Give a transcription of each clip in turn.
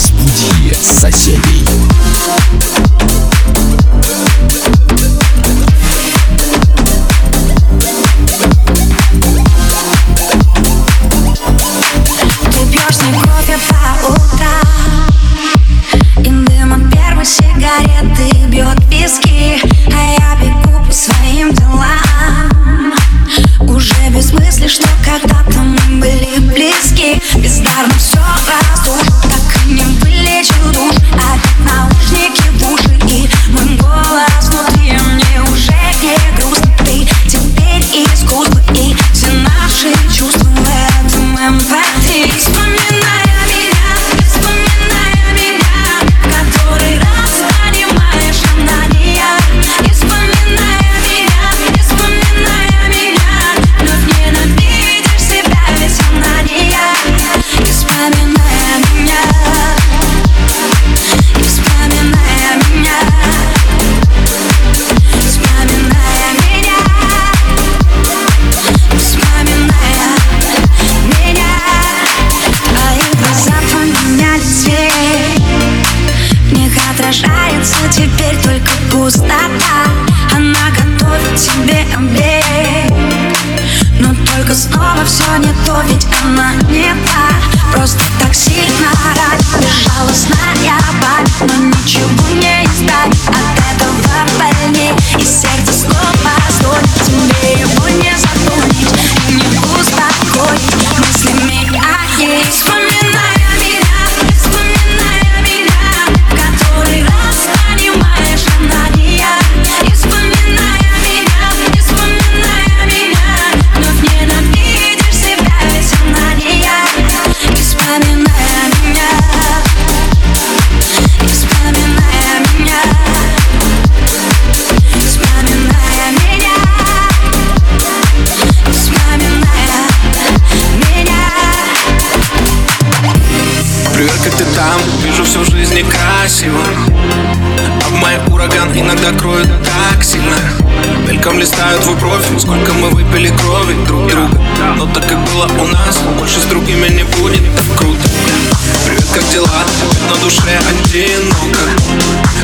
Разбуди соседей. Как ты там? Вижу всю жизнь некрасиво А в моей ураган иногда кроет так сильно. Мельком листаю твой профиль Сколько мы выпили крови друг друга. Но так как было у нас Больше с другими не будет. Так круто как дела? На душе одиноко.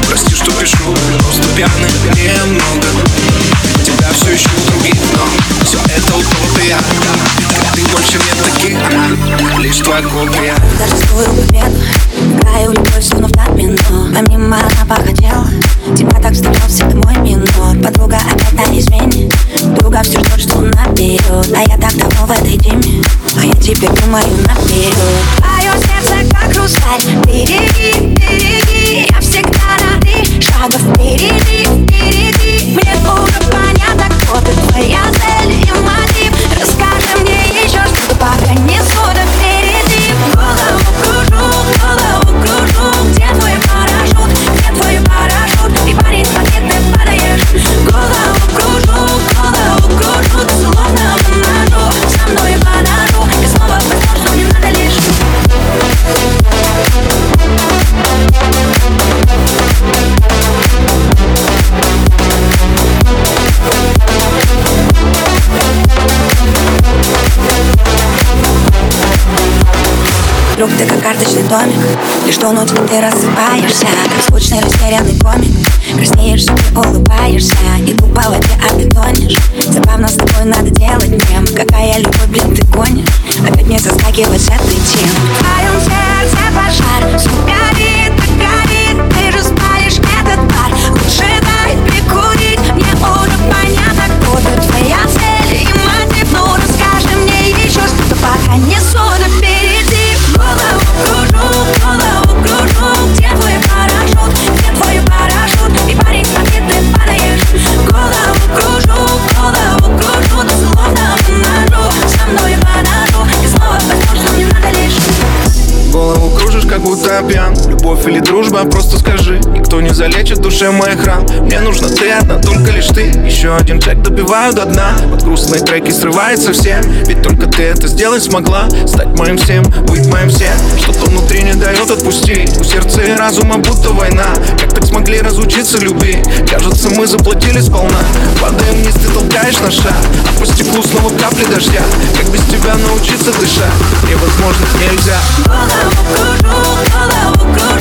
Прости, что пишу Просто пьяный немного. Тебя все в других, но Все это утопия. Ты больше не таких Лишь твоя копия. Торжествую победу Играю любовь, словно в домино Помимо она похотела Тебя так старался, ты мой минор. Подруга опять на измене. Друга все ждет, что наперед А я так давно в этой теме. А я теперь думаю наперед карточный домик. Лишь до ночи ты рассыпаешься? Как скучный растерянный комик Краснеешь, ты улыбаешься. Иду по воде, а ты тонешь Забавно с тобой надо делать мем. Какая любовь, блин, ты гонишь? Опять не соскакивать с этой твоем Дружба, просто скажи Никто не залечит душе моих ран Мне нужно ты одна, только лишь ты. Еще один трек добиваю до дна. Под грустные треки срывается всем Ведь только ты это сделать смогла. Стать моим всем, быть моим всем. Что-то внутри не дает отпустить У сердца и разума будто война. Как так смогли разучиться любви? Кажется, мы заплатили сполна Падаем вниз, ты толкаешь на шаг. А по стеклу снова капли дождя. Как без тебя научиться дышать? Невозможно, нельзя. Голову кружу, голову кружу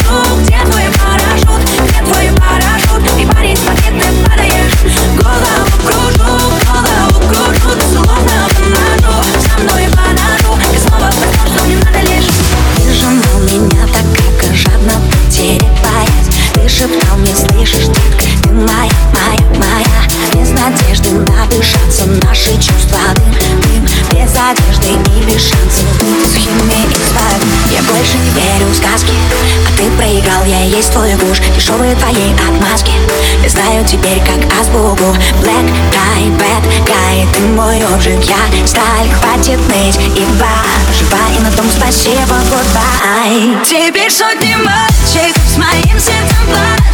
Без одежды и без шансов быть сухими и слабым Я больше не верю в сказки я и есть твой гуш Дешевые твои отмазки. Я знаю теперь как азбуку. Black guy, bad guy Ты мой обжиг, я сталь Хватит ныть. И Живая на том спасибо, goodbye. Теперь сотни мальчиков с моим сердцем плачут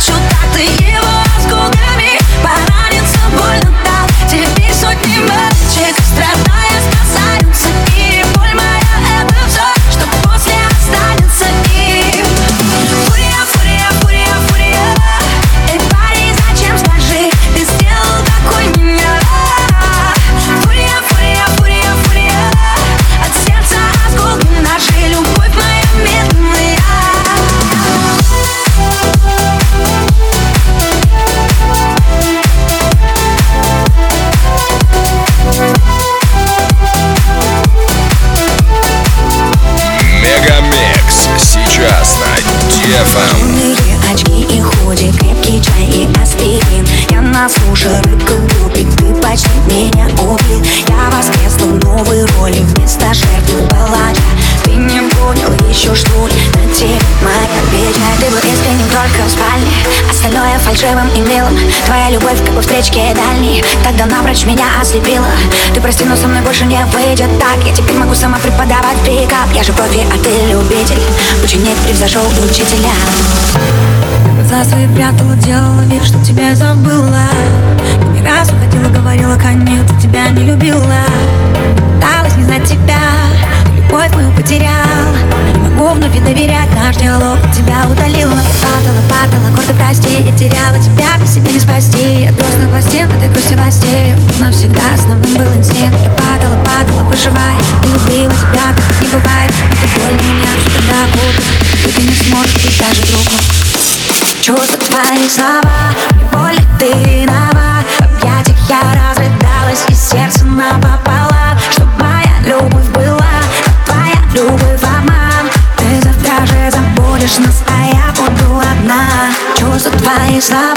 фальшивым и милым Твоя любовь как бы встречки дальней, тогда напрочь меня ослепила. Ты прости, но со мной больше не выйдет так. Я теперь могу сама преподавать пикап. Я же профи, а ты любитель. Ученик превзошел учителя. Глаза свои прятала, делала вид, что тебя забыла. Не раз уходила, говорила, конец, тебя не любила Пыталась не знать тебя, любовь мою потерял Вновь и доверять, наш диалог от тебя удалила Падала, падала, гордо прости, я теряла тебя, ты себе не спасти. Я грустно пластинка, ты грусти властей Навсегда основным был инстинкт Я падала, падала, выживая. И любила тебя, как не бывает. Это боль меня всегда купит И ты не сможешь быть даже другу Чувства твои слова, мне боль ты виноват В объятиях я разрыдалась и сердце напополам твои слова,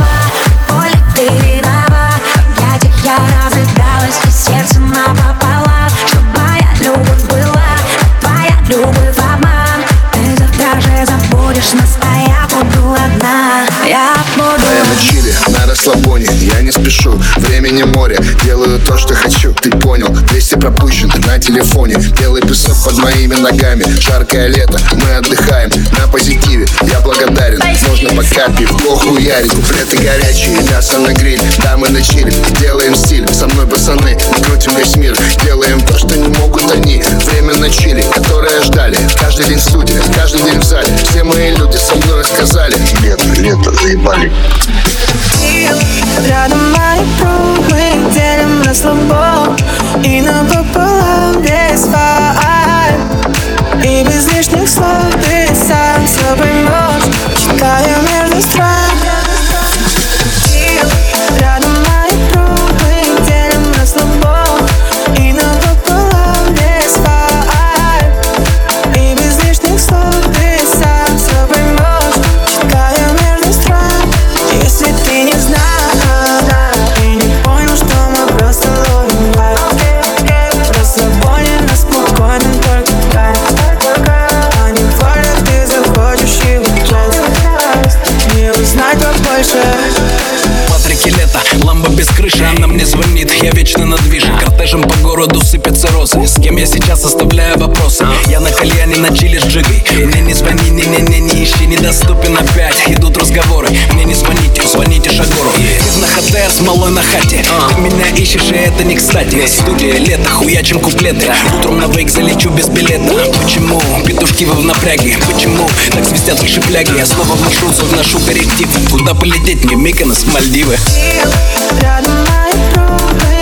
боль ты виноват В объятиях я разрыдалась и сердце напополам Чтоб моя любовь была, твоя любовь обман Ты завтра же забудешь нас, а я буду одна. Я буду я на чили, на расслабоне Я не спешу, времени море. Делаю то, что хочу, ты понял. 200 пропущенных на телефоне. Белый песок под моими ногами. Жаркое лето, мы отдыхаем На позитиве, я благодарен. Можно пока пивко хуярить Куплеты горячие, мясо на гриль Да, мы на чили, делаем стиль. Со мной пацаны, мы крутим весь мир. Делаем то, что не могут они. Время на чили, которое ждали. Каждый день в студии, каждый день в зале. Все мои люди со мной сказали Лето, лето, заебали Рядом мои мы делим на слабо И напополам весь вайб. И без лишних слов ты сам все поймешь Читаю между строк Кортежем по городу сыпятся розы. С кем я сейчас оставляю вопросы? Я на кальяне на чили с джигой. Мне не звони, не-не-не, не недоступен опять. Идут разговоры, мне не звоните, звоните Шагору. Ты на ХТ с малой на хате. Ты меня ищешь, и это не кстати. Студия, лето, хуячим куплеты. Утром на вейк залечу без билета. Почему? Петушки вы в напряге? Почему? Так свистят ваши фляги Я снова в маршрут вношу корректив. Куда полететь мне, Миконос, Мальдивы? Рядом мои трубы,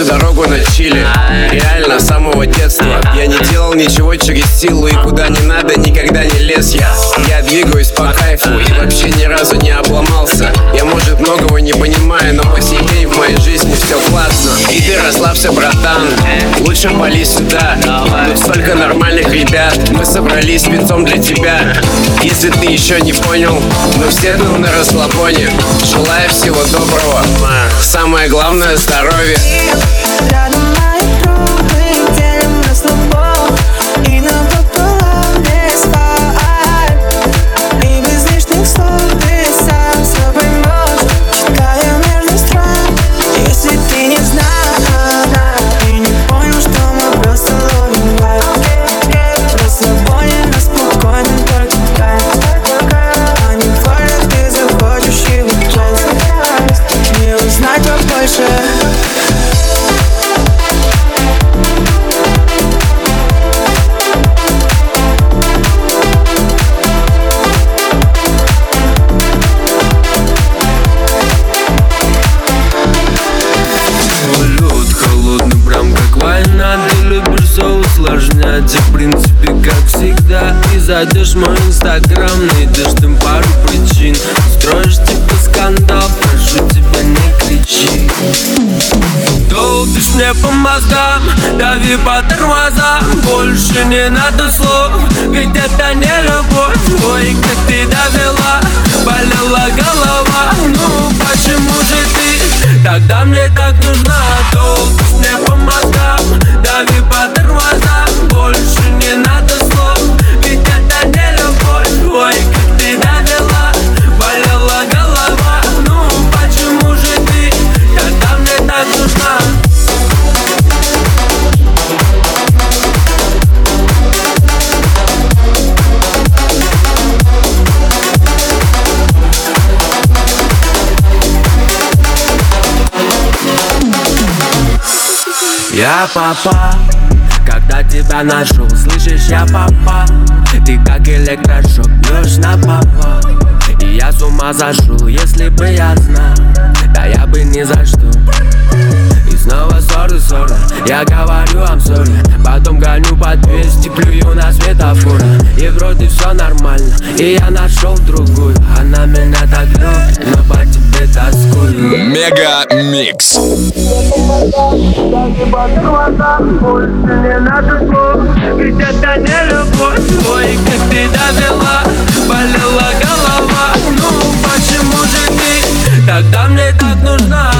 всю дорогу на чили Реально, с самого детства. Я не делал ничего через силу И куда не надо, никогда не лез я. Я двигаюсь по кайфу И вообще ни разу не обломался может, многого не понимаю Но по сей день в моей жизни все классно. И ты расслабься, братан. Лучше пали сюда. Тут столько нормальных ребят. Мы собрались спецом для тебя. Если ты еще не понял Мы все тут на расслабоне. Желаю всего доброго. Самое главное здоровье в мой инстаграм Найдешь там пару причин. Строишь типа скандал Прошу тебя, не кричи. Долбишь мне по мозгам Дави по тормозам. Больше не надо слов Ведь это не любовь. Ой, как ты довела Болела голова. Ну почему же ты Тогда мне так нужна? Долбишь мне по мозгам Дави по тормозам. Больше не надо Я папа, когда тебя нашел, слышишь, я папа. Ты как электрошок, бьешь на папа. И я с ума зашел, если бы я знал. Да я бы ни за что Я говорю I'm sorry. Потом гоню по 200, плюю на светофора И вроде все нормально И я нашел другую. Она меня так любит, но по тебе тоскую. Мега Микс. Ведь это не любовь Ой, как ты довела Болела голова. Ну, почему же ты? Тогда мне так нужна